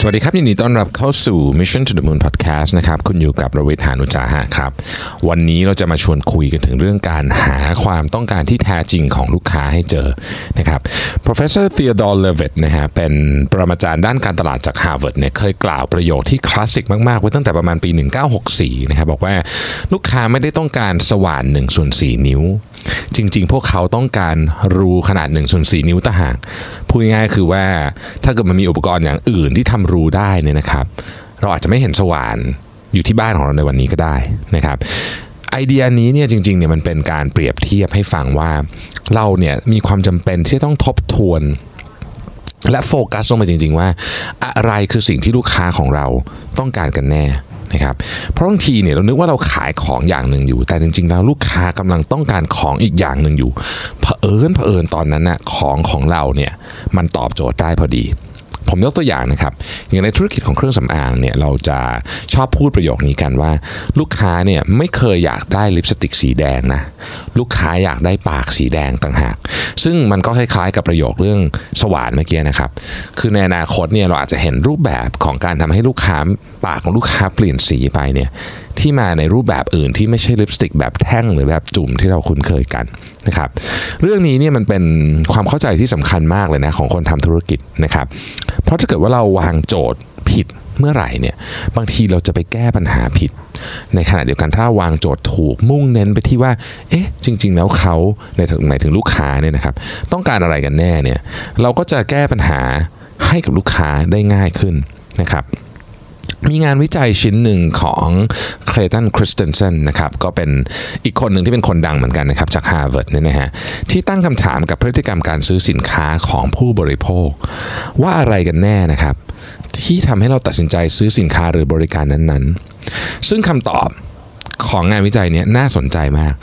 สวัสดีครับยินดีต้อนรับเข้าสู่ Mission to the Moon Podcast นะครับคุณอยู่กับรวิทยานุจาหะครับ วันนี้เราจะมาชวนคุยกันถึงเรื่องการหาความต้องการที่แท้จริงของลูกค้าให้เจอนะครับ Professor Theodore Levitt นะฮะเป็นปรมาจารย์ด้านการตลาดจาก Harvard เนี่ยเคยกล่าวประโยคที่คลาสสิกมากๆไว้ตั้งแต่ประมาณปี 1964 นะครับบอกว่าลูกค้าไม่ได้ต้องการสว่าน1ส่วน4นิ้ว จริง ๆ พวกเขาต้องการรูขนาด1ส่วน4นิ้วต่างหากพูดง่ายๆคือว่าถ้าเกิดมันมีอุปกรณ์อย่างอื่นที่ทำรูได้เนี่ยนะครับ เราอาจจะไม่เห็นสว่านอยู่ที่บ้านของเราในวันนี้ก็ได้นะครับไอเดียนี้เนี่ยจริงๆเนี่ยมันเป็นการเปรียบเทียบให้ฟังว่าเราเนี่ยมีความจำเป็นที่ต้องทบทวน และโฟกัสลงไปจริง ๆ ว่า อะไรคือสิ่งที่ลูกค้าของเราต้องการกันแน่ นะครับเพราะบางทีเนี่ยเรานึกว่าเราขายของอย่างหนึ่งอยู่ แต่จริงๆแล้วลูกค้ากำลังต้องการของอีกอย่างหนึ่งอยู่เผอิญเผอิญตอนนั้นน่ะของของเราเนี่ยมันตอบโจทย์ได้พอดี ผมยกตัวอย่างนะครับ อย่างในธุรกิจของเครื่องสำอางเนี่ยเราจะชอบพูดประโยคนี้กันว่า ลูกค้าเนี่ยไม่เคยอยากได้ลิปสติกสีแดงนะลูกค้าอยากได้ปากสีแดงต่างหากซึ่งมันก็คล้ายๆกับประโยคเรื่องสว่านเมื่อกี้นะครับ คือในอนาคตเนี่ยเราอาจจะเห็นรูปแบบของการทำให้ลูกค้าปากของลูกค้าเปลี่ยนสีไปเนี่ยที่มาในรูปแบบอื่นที่ไม่ใช่ลิปสติกแบบแท่งหรือแบบจุ่มที่เราคุ้นเคยกันนะครับเรื่องนี้เนี่ยมันเป็นความเข้าใจที่สำคัญมากเลยนะของคนทำธุรกิจนะครับเพราะถ้าเกิดว่าเราวางโจทย์ผิดเมื่อไหร่เนี่ยบางทีเราจะไปแก้ปัญหาผิด ในขณะเดียวกันถ้าวางโจทย์ถูกมุ่งเน้นไปที่ว่าเอ๊ะจริง ๆ แล้วเขาในหมายถึงลูกค้าเนี่ยนะครับต้องการอะไรกันแน่เนี่ยเราก็จะแก้ปัญหาให้กับลูกค้าได้ง่ายขึ้นนะครับ มีงานวิจัยชิ้นหนึ่งของเคลย์ตันคริสเตนเซนนะครับก็เป็นอีกคนหนึ่งที่เป็นคนดังเหมือนกันนะครับจากฮาร์วาร์ดเนี่ยนะฮะที่ตั้งคำถามกับพฤติกรรมการซื้อสินค้าของผู้บริโภค ว่าอะไรกันแน่นะครับ ที่ทำให้เราตัดสินใจซื้อสินค้าหรือบริการนั้นๆ ซึ่งคำตอบ ของงานวิจัยเนี้น่าสนใจมาก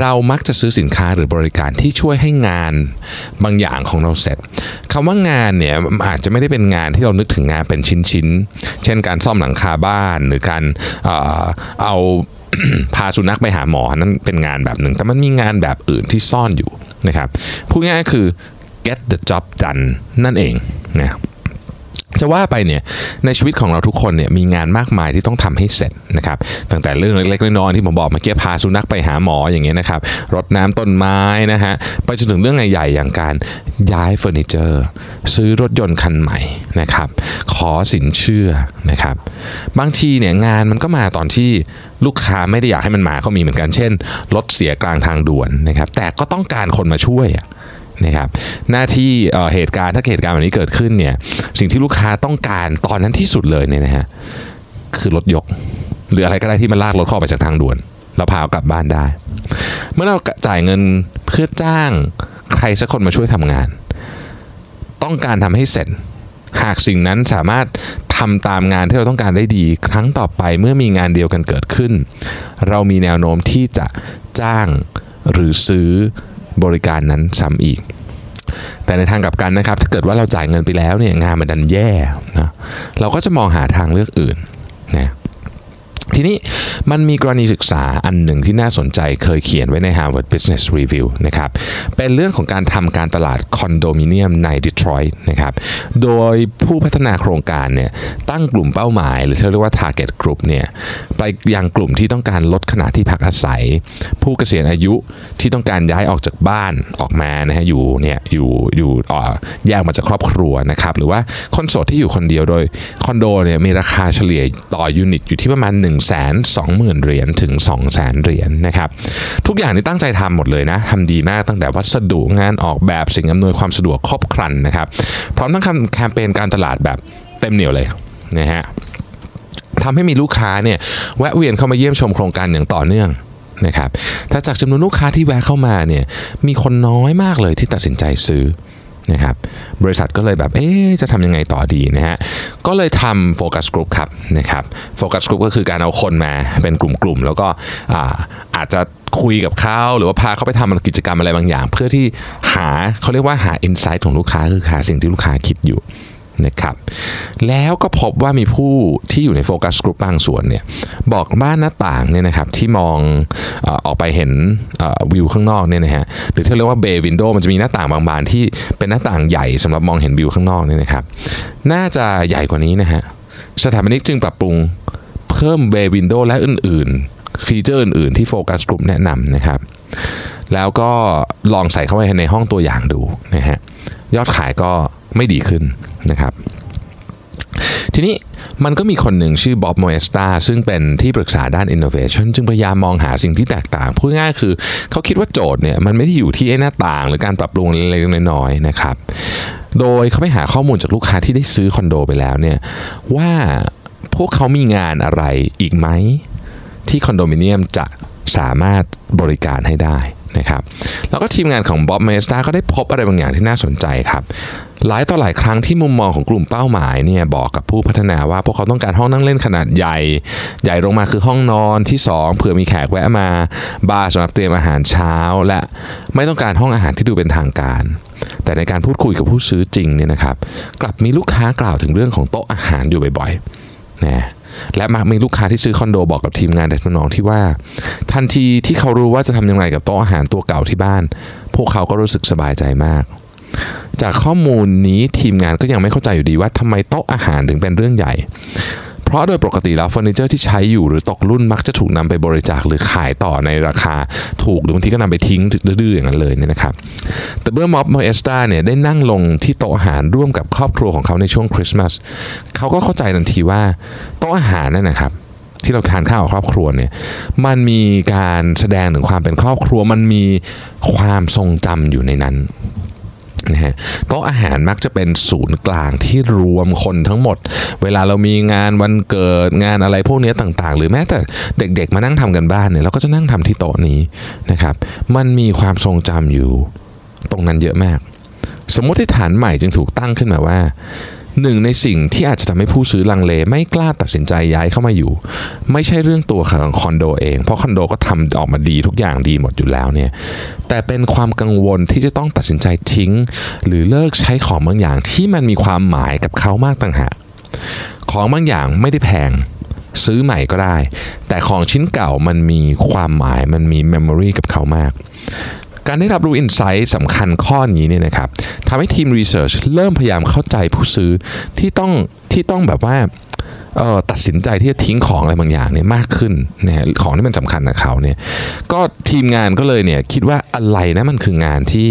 เรามักจะซื้อสินค้าหรือบริการที่ช่วยให้งานบางอย่างของเราเสร็จคำว่างานเนี่ยอาจจะไม่ได้เป็นงานที่เรานึกถึงงานเป็นชิ้นๆ เช่นการซ่อมหลังคาบ้านหรือการเอ่อเอาพาสุนัขไปหาหมอนั่นเป็นงานแบบหนึ่ง แต่มันมีงานแบบอื่นที่ซ่อนอยู่นะครับพูดง่ายๆคือ get the job done นั่นเองนะ จะว่าไปเนี่ยในชีวิตของเราทุกคนเนี่ยมีงานมากมายที่ต้องทำให้เสร็จนะครับตั้งแต่เรื่องเล็กๆน้อยๆที่ผมบอกเมื่อกี้พาสุนัขไปหาหมออย่างเงี้ยนะครับรดน้ำต้นไม้นะฮะไปจนถึงเรื่องใหญ่ๆอย่างการย้ายเฟอร์นิเจอร์ ซื้อรถยนต์คันใหม่นะครับขอสินเชื่อนะครับบางทีเนี่ยงานมันก็มาตอนที่ลูกค้าไม่ได้อยากให้มันมาเขามีเหมือนกันเช่นรถเสียกลางทางด่วนนะครับแต่ก็ต้องการคนมาช่วยอะ นะครับหน้าที่เหตุการณ์ถ้าเหตุการณ์แบบนี้เกิดขึ้นเนี่ยสิ่งที่ลูกค้าต้องการตอนนั้นที่สุดเลยเนี่ยนะฮะคือรถยก หรืออะไรก็ได้ที่มันลากรถเข้าไปจากทางด่วน แล้วพาเอากลับบ้านได้ เมื่อเราจ่ายเงินเพื่อจ้างใครสักคนมาช่วยทำงาน ต้องการทำให้เสร็จ หากสิ่งนั้นสามารถทำตามงานที่เราต้องการได้ดี ครั้งต่อไปเมื่อมีงานเดียวกันเกิดขึ้น เรามีแนวโน้มที่จะจ้างหรือซื้อ บริการนั้นซ้ำอีก แต่ในทางกลับกันนะครับถ้าเกิดว่าเราจ่ายเงินไปแล้วเนี่ยงานมันดันแย่นะเราก็จะมองหาทางเลือกอื่นนะ ทีนี้มันมีกรณีศึกษาอันหนึ่งที่น่าสนใจเคยเขียนไว้ใน Harvard Business Review นะครับเป็นเรื่องของการทำการตลาดคอนโดมิเนียมในดีทรอยต์นะครับโดยผู้พัฒนาโครงการเนี่ยตั้งกลุ่มเป้าหมาย หรือที่เรียกว่า target group เนี่ยไปยังกลุ่มที่ต้องการลดขนาดที่พักอาศัย ผู้เกษียณอายุที่ต้องการย้ายออกจากบ้านออกมานะฮะอยู่เนี่ยอยู่อยู่ออแยกมาจากครอบครัวนะครับหรือว่าคนโสดที่อยู่คนเดียวโดยคอนโดเนี่ยมีราคาเฉลี่ยต่อยูนิตอยู่ที่ประมาณ1 2 0 0 0 0 เหรียญถึง 2 0 0 0 0 0 เหรียญนะครับทุกอย่างนี่ตั้งใจทำหมดเลยนะทำดีมากตั้งแต่วัสดุงานออกแบบสิ่งอำนวยความสะดวกครบครันนะครับพร้อมทั้งแคมเปญการตลาดแบบเต็มเหนียวเลยนะฮะทำให้มีลูกค้าเนี่ยแวะเวียนเข้ามาเยี่ยมชมโครงการอย่างต่อเนื่องนะครับแต่จากจำนวนลูกค้าที่แวะเข้ามาเนี่ยมีคนน้อยมากเลยที่ตัดสินใจซื้อ นะครับบริษัทก็เลยแบบเอ๊จะทำยังไงต่อดีนะฮะก็เลยทำโฟกัสกลุ่มครับนะครับโฟกัสกลุ่มก็คือการเอาคนมาเป็นกลุ่มๆ แล้วก็อาอาจจะคุยกับเขาหรือว่าพาเขาไปทำกิจกรรมอะไรบางอย่าง เพื่อที่หาเขาเรียกว่าหา insight ของลูกค้าคือหาสิ่งที่ลูกค้าคิดอยู่ นะครับแล้วก็พบว่ามีผู้ที่อยู่ใน focus group บางส่วนเนี่ยบอกบานหน้าต่างเนี่ยนะครับที่มองออกไปเห็นวิวข้างนอกเนี่ยนะฮะหรือที่เรียกว่า bay window มันจะมีหน้าต่างบางบานที่เป็นหน้าต่างใหญ่สำหรับมองเห็นวิวข้างนอกเนี่ยนะครับน่าจะใหญ่กว่านี้นะฮะสถาปนิกจึงปรับปรุงเพิ่ม bay window และอื่นๆ feature อื่นๆ ที่ focus group แนะนำนะครับแล้วก็ลองใส่เข้าไปในห้องตัวอย่างดูนะฮะยอดขายก็ไม่ดีขึ้น นะครับทีนี้มันก็มีคนหนึ่งชื่อบ๊อบโมเอสตาซึ่งเป็นที่ปรึกษาด้าน innovation จึงพยายามมองหาสิ่งที่แตกต่างพูดง่ายคือเขาคิดว่าโจทย์เนี่ยมันไม่ได้อยู่ที่ไอ้หน้าต่าง หรือการปรับปรุงเล็กๆน้อยๆนะครับ โดยเขาไปหาข้อมูลจากลูกค้าที่ได้ซื้อคอนโดไปแล้วเนี่ยว่าพวกเขามีงานอะไรอีกไหมที่คอนโดมิเนียมจะสามารถบริการให้ได้ นะครับแล้วก็ทีมงานของบ๊อบเมสตาก็ได้พบอะไรบางอย่างที่น่าสนใจครับหลายต่อหลายครั้งที่มุมมองของกลุ่มเป้าหมายเนี่ยบอกกับผู้พัฒนาว่าพวกเขาต้องการห้องนั่งเล่นขนาดใหญ่ ใหญ่ลงมาคือห้องนอนที่ 2เผื่อมีแขกแวะมา บาร์สำหรับเตรียมอาหารเช้า และไม่ต้องการห้องอาหารที่ดูเป็นทางการ แต่ในการพูดคุยกับผู้ซื้อจริงเนี่ยนะครับ กลับมีลูกค้ากล่าวถึงเรื่องของโต๊ะอาหารอยู่บ่อยๆนะ และมักมีลูกค้าที่ซื้อคอนโดบอกกับทีมงานแต่น้องที่ว่า ทันทีที่เขารู้ว่าจะทำอย่างไรกับโต๊ะอาหารตัวเก่าที่บ้าน พวกเขาก็รู้สึกสบายใจมาก จากข้อมูลนี้ทีมงานก็ยังไม่เข้าใจอยู่ดีว่าทำไมโต๊ะอาหารถึงเป็นเรื่องใหญ่ เพราะโดยปกติแล้วเฟอร์นิเจอร์ที่ใช้อยู่หรือตกรุ่นมักจะถูกนำไปบริจาคหรือขายต่อในราคาถูกหรือบางทีก็นำไปทิ้งดื้อๆอย่างนั้นเลยเนี่ยนะครับแต่เมื่อม็อบเอสตาเนี่ยได้นั่งลงที่โต๊ะอาหารร่วมกับครอบครัวของเขาในช่วงคริสต์มาสเขาก็เข้าใจทันทีว่าโต๊ะอาหารนั่นนะครับที่เราทานข้าวกับครอบครัวเนี่ยมันมีการแสดงถึงความเป็นครอบครัวมันมีความทรงจำอยู่ในนั้น นะฮะโต๊ะอาหารมักจะเป็นศูนย์กลางที่รวมคนทั้งหมด เวลาเรามีงานวันเกิดงานอะไรพวกนี้ต่างๆ หรือแม้แต่เด็กๆ มานั่งทำกันบ้านเนี่ยเราก็จะนั่งทำที่โต๊ะนี้นะครับ มันมีความทรงจำอยู่ตรงนั้นเยอะมาก สมมติฐานใหม่จึงถูกตั้งขึ้นมาว่า หนึ่งในสิ่งที่อาจจะทำให้ผู้ซื้อลังเล ไม่กล้าตัดสินใจย้ายเข้ามาอยู่ ไม่ใช่เรื่องตัวของคอนโดเอง เพราะคอนโดก็ทำออกมาดีทุกอย่างดีหมดอยู่แล้วเนี่ยแต่เป็นความกังวลที่จะต้องตัดสินใจทิ้ง หรือเลิกใช้ของบางอย่างที่มันมีความหมายกับเขามากต่างหากของบางอย่างไม่ได้แพงซื้อใหม่ก็ได้ แต่ของชิ้นเก่ามันมีความหมายมันมีเมมโมรีกับเขามาก การได้รับรู้อินไซต์สำคัญข้อนี้เนี่ยนะครับทำให้ทีมรีเสิร์ชเริ่มพยายามเข้าใจผู้ซื้อที่ต้องที่ต้องแบบว่าตัดสินใจที่จะทิ้งของอะไรบางอย่างเนี่ยมากขึ้นนะฮะของที่มันสำคัญกับเขาเนี่ยก็ทีมงานก็เลยเนี่ยคิดว่าอะไรนะมันคืองานที่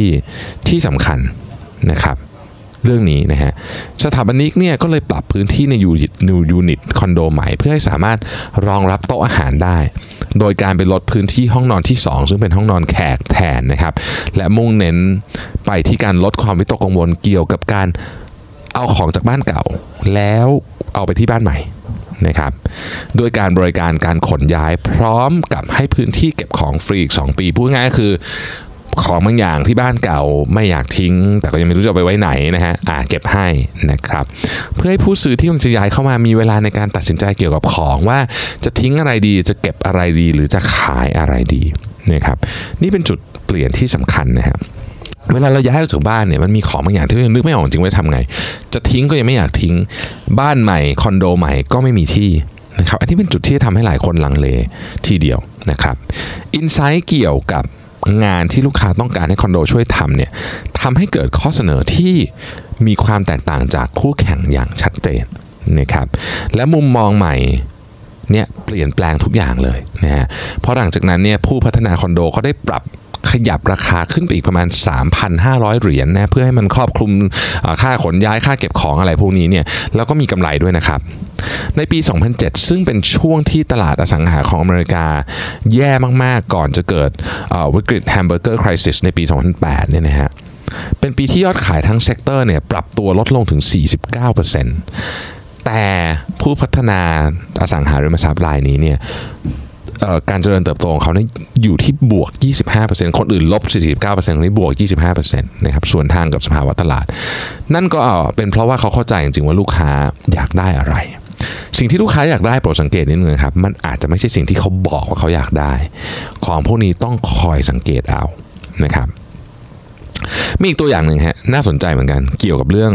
ที่สำคัญนะครับเรื่องนี้นะฮะสถาปนิกเนี่ยก็เลยปรับพื้นที่ใน unit new unit คอนโดใหม่ เพื่อให้สามารถรองรับโต๊ะอาหารได้ โดยการไปลดพื้นที่ห้องนอนที่ 2 ซึ่งเป็นห้องนอนแขกแทนนะครับ และมุ่งเน้นไปที่การลดความวิตกกังวลเกี่ยวกับการเอาของจากบ้านเก่า แล้วเอาไปที่บ้านใหม่นะครับโดยการบริการการขนย้ายพร้อมกับให้พื้นที่เก็บของฟรีอีก 2 ปี พูดง่ายๆคือ ของบางอย่างที่บ้านเก่าไม่อยากทิ้ง แต่ก็ยังไม่รู้จะไปไว้ไหนนะฮะอ่าเก็บให้นะครับ เพื่อให้ผู้ซื้อที่มันจะย้ายเข้ามามีเวลาในการตัดสินใจเกี่ยวกับของว่าจะทิ้งอะไรดีจะเก็บอะไรดีหรือจะขายอะไรดีนะครับนี่เป็นจุดเปลี่ยนที่สำคัญนะครับเวลาเราย้ายออกจากบ้านเนี่ยมันมีของบางอย่างที่เรายังนึกไม่ออกจริงว่าทำไง จะทิ้งก็ยังไม่อยากทิ้ง บ้านใหม่คอนโดใหม่ก็ไม่มีที่นะครับอันนี้เป็นจุดที่ทำให้หลายคนลังเลทีเดียวนะครับอินไซต์เกี่ยวกับ งานที่ลูกค้าต้องการให้คอนโดช่วยทำเนี่ยทำให้เกิดข้อเสนอที่มีความแตกต่างจากคู่แข่งอย่างชัดเจนนะครับและมุมมองใหม่เนี่ยเปลี่ยนแปลงทุกอย่างเลยนะฮะเพราะหลังจากนั้นเนี่ยผู้พัฒนาคอนโดเขาได้ปรับ ขยับราคาขึ้นไปอีกประมาณ 3,500 เหรียญนะเพื่อให้มันครอบคลุมค่าขนย้ายค่าเก็บของอะไรพวกนี้เนี่ยแล้วก็มีกำไรด้วยนะครับ ในปี 2007 ซึ่งเป็นช่วงที่ตลาดอสังหาของอเมริกา แย่มาก ๆ ก่อนจะเกิดวิกฤต hamburger crisis ในปี 2008 เนี่ยนะฮะเป็นปีที่ยอดขายทั้ง sector เนี่ยปรับตัวลดลงถึง 49%แต่ผู้พัฒนาอสังหาริมทรัพย์รายนี้เนี่ย การเจริญเติบโตของเขาเนี่ยอยู่ที่บวก 25%คนอื่นลบ 49%คนนี้บวก 25%นะครับสวนทางกับสภาวะตลาด นั่นก็เป็นเพราะว่าเขาเข้าใจจริงๆว่าลูกค้าอยากได้อะไร สิ่งที่ลูกค้าอยากได้โปรดสังเกตนิดนึงครับมันอาจจะไม่ใช่สิ่งที่เขาบอกว่าเขาอยากได้ ของพวกนี้ต้องคอยสังเกตเอานะครับมีอีกตัวอย่างหนึ่งฮะน่าสนใจเหมือนกัน เกี่ยวกับเรื่อง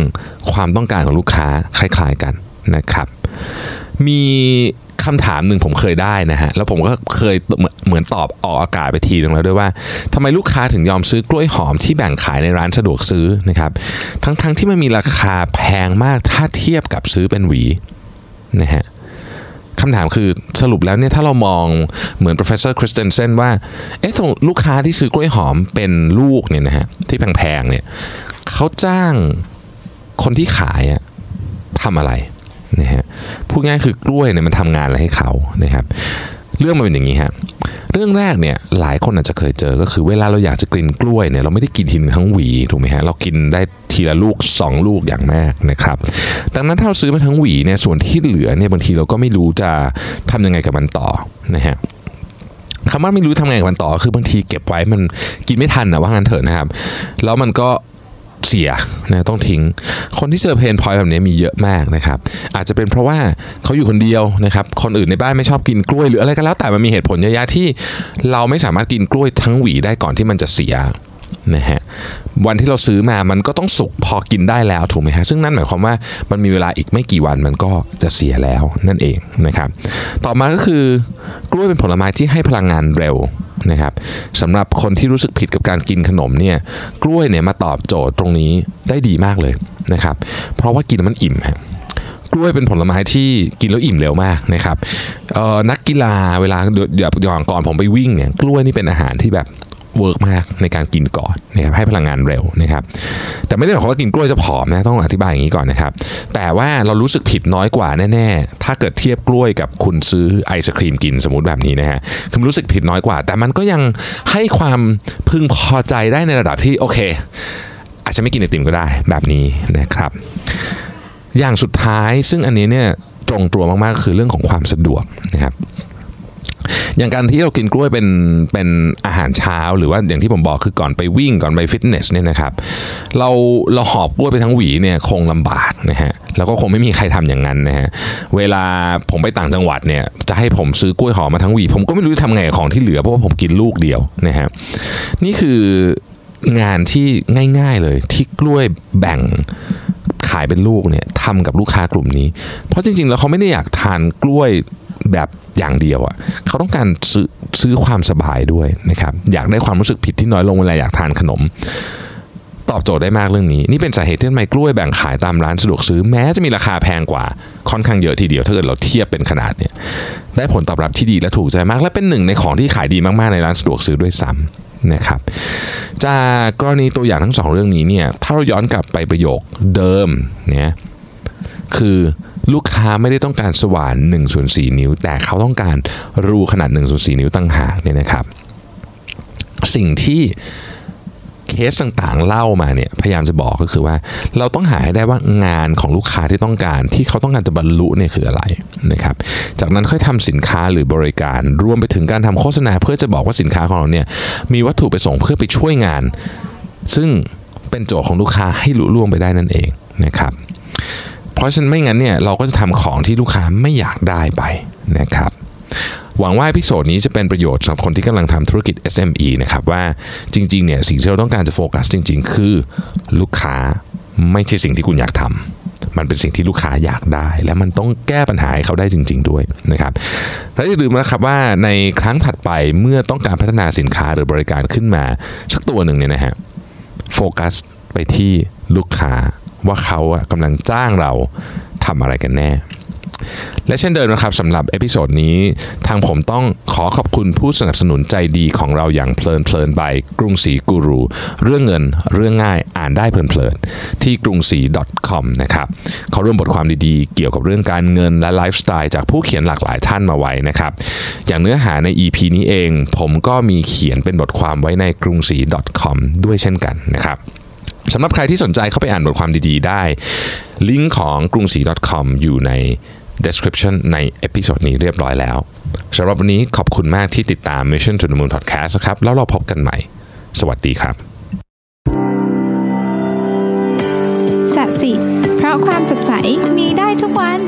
ความต้องการของลูกค้าคล้าย ๆกันนะครับ มี คำถามหนึ่งผมเคยได้นะฮะ แล้วผมก็เคยเหมือนตอบออกอากาศไปทีนึงแล้วด้วยว่าทำไมลูกค้าถึงยอมซื้อกล้วยหอมที่แบ่งขายในร้านสะดวกซื้อนะครับ ทั้งๆทที่มันมีราคาแพงมากถ้าเทียบกับซื้อเป็นหวีนะฮะคำถามคือสรุปแล้วเนี่ยถ้าเรามองเหมือน professor Christensen ว่าเอ๊ะลูกค้าที่ซื้อกล้วยหอมเป็นลูกเนี่ยนะฮะที่แพงๆเนี่ยเขาจ้างคนที่ขายอะทำอะไร นะฮะพูดง่ายคือกล้วยเนี่ยมันทำงานอะไรให้เขานะครับเรื่องมันเป็นอย่างนี้ฮะเรื่องแรกเนี่ยหลายคนอาจจะเคยเจอก็คือเวลาเราอยากจะกินกล้วยเนี่ยเราไม่ได้กินทีนึงทั้งหวีถูกไหมฮะเรากินได้ทีละลูก 2 ลูกอย่างมากนะครับดังนั้นถ้าเราซื้อมาทั้งหวีเนี่ยส่วนที่เหลือเนี่ยบางทีเราก็ไม่รู้จะทำยังไงกับมันต่อนะฮะคำว่าไม่รู้ทำไงกับมันต่อคือบางทีเก็บไว้มันกินไม่ทันนะว่างั้นเถอะนะครับ แล้วมันก็ เสียนะต้องทิ้ง คนที่เจอเพนพอยแบบนี้มีเยอะมากนะครับ อาจจะเป็นเพราะว่าเขาอยู่คนเดียวนะครับ คนอื่นในบ้านไม่ชอบกินกล้วยหรืออะไรก็แล้วแต่มันมีเหตุผลเยอะแยะที่ เราไม่สามารถกินกล้วยทั้งหวีได้ก่อนที่มันจะเสีย นะฮะวันที่เราซื้อมามันก็ต้องสุกพอกินได้แล้วถูกไหมฮะซึ่งนั่นหมายความว่ามันมีเวลาอีกไม่กี่วันมันก็จะเสียแล้วนั่นเองนะครับต่อมาก็คือกล้วยเป็นผลไม้ที่ให้พลังงานเร็วนะครับสำหรับคนที่รู้สึกผิดกับการกินขนมเนี่ยกล้วยเนี่ยมาตอบโจทย์ตรงนี้ได้ดีมากเลยนะครับเพราะว่ากินมันอิ่มฮะกล้วยเป็นผลไม้ที่กินแล้วอิ่มเร็วมากนะครับนักกีฬาเวลาเดี๋ยวอย่างก่อนผมไปวิ่งเนี่ยกล้วยนี่เป็นอาหารที่แบบ work มากในการกินก่อนนะครับให้พลังงานเร็วนะครับแต่ไม่ได้หมายความว่ากินกล้วยจะผอมนะต้องอธิบายอย่างนี้ก่อนนะครับ แต่ว่าเรารู้สึกผิดน้อยกว่าแน่ๆ ถ้าเกิดเทียบกล้วยกับคุณซื้อไอศครีมกินสมมติแบบนี้นะฮะคือรู้สึกผิดน้อยกว่า แต่มันก็ยังให้ความพึงพอใจได้ในระดับที่โอเค อาจจะไม่กินไอติมก็ได้แบบนี้นะครับ อย่างสุดท้ายซึ่งอันนี้เนี่ยตรงตัวมากๆคือเรื่องของความสะดวกนะครับ อย่างการที่เรากินกล้วยเป็นเป็นอาหารเช้าหรือว่าอย่างที่ผมบอกคือก่อนไปวิ่งก่อนไปฟิตเนสเนี่ยนะครับเราเราหอบกล้วยไปทั้งหวีเนี่ยคงลำบากนะฮะแล้วก็คงไม่มีใครทำอย่างนั้นนะฮะเวลาผมไปต่างจังหวัดเนี่ยจะให้ผมซื้อกล้วยหอมมาทั้งหวี ผมก็ไม่รู้จะทำไงของที่เหลือเพราะว่าผมกินลูกเดียวนะฮะนี่คืองานที่ง่าย ๆเลยที่กล้วยแบ่งขายเป็นลูกเนี่ยทำกับลูกค้ากลุ่มนี้ เพราะจริงๆ แล้วเขาไม่ได้อยากทานกล้วย แบบอย่างเดียวอะ่ะเขาต้องการซื้อซื้อความสบายด้วยนะครับอยากได้ความรู้สึกผิดที่น้อยลงเวลาอยากทานขนม ตอบโจทย์ได้มากเรื่องนี้ นี่เป็นสาเหตุที่ทำไมกล้วยแบ่งขายตามร้านสะดวกซื้อแม้จะมีราคาแพงกว่าค่อนข้างเยอะทีเดียวถ้าเกิดเราเทียบเป็นขนาดเนี่ยได้ผลตอบรับที่ดีและถูกใจมาก และเป็นหนึ่งในของที่ขายดีมากๆในร้านสะดวกซื้อด้วยซ้ำนะครับจากกรณีตัวอย่างทั้งสองเรื่องนี้เนี่ยถ้าเราย้อนกลับไปประโยคเดิมเนี่ยคือ ลูกค้าไม่ได้ต้องการสว่าน1ส่วน4นิ้ว แต่เขาต้องการรูขนาด1ส่วน4นิ้วต่างหากเนี่ยนะครับ สิ่งที่เคสต่างๆเล่ามาเนี่ยพยายามจะบอกก็คือว่า เราต้องหาให้ได้ว่างานของลูกค้าที่ต้องการ ที่เขาต้องการจะบรรลุเนี่ยคืออะไรนะครับจากนั้นค่อยทำสินค้าหรือบริการ รวมไปถึงการทำโฆษณา เพื่อจะบอกว่าสินค้าของเราเนี่ยมีวัตถุประสงค์เพื่อไปช่วยงาน ซึ่งเป็นโจทย์ของลูกค้าให้ลุล่วงไปได้นั่นเองนะครับ ราะฉะนั้นไม่งั้นเนี่ยเราก็จะทำของที่ลูกค้าไม่อยากได้ไปนะครับหวังว่าพิโซดนี้จะเป็นประโยชน์สำหรับคนที่กำลังทำธุรกิจ SME นะครับว่าจริงๆเนี่ยสิ่งที่เราต้องการจะโฟกัสจริง ๆ คือลูกค้าไม่ใช่สิ่งที่คุณอยากทำมันเป็นสิ่งที่ลูกค้าอยากได้ และมันต้องแก้ปัญหาให้เขาได้จริง ๆ ด้วยนะครับและอย่าลืมนะครับว่าในครั้งถัดไปเมื่อต้องการพัฒนาสินค้าหรือบริการขึ้นมาสักตัวหนึ่งเนี่ยนะฮะโฟกัสไปที่ลูกค้า ว่าเขาอะกำลังจ้างเราทำอะไรกันแน่ และเช่นเดิมนะครับสำหรับ episode นี้ ทางผมต้องขอขอบคุณผู้สนับสนุนใจดีของเราอย่างเพลินเพลิน byกรุงศรีกูรู เรื่องเงินเรื่องง่ายอ่านได้เพลินเพลินที่กรุงศรี .com นะครับเขารวมบทความดีๆ เกี่ยวกับเรื่องการเงินและไลฟ์สไตล์จากผู้เขียนหลากหลายท่านมาไว้นะครับอย่างเนื้อหาใน EP นี้เอง ผมก็มีเขียนเป็นบทความไว้ในกรุงศรี .com ด้วยเช่นกันนะครับ สำหรับใครที่สนใจเข้าไปอ่านบทความดีๆ ได้ ลิงก์ของกรุงศรี .com อยู่ใน description ใน episode นี้เรียบร้อยแล้วสำหรับวันนี้ขอบคุณมากที่ติดตาม Mission to the Moon Podcast นะครับ แล้วเราพบกันใหม่ สวัสดีครับสัสิเพราะความสดใสมีได้ทุกวัน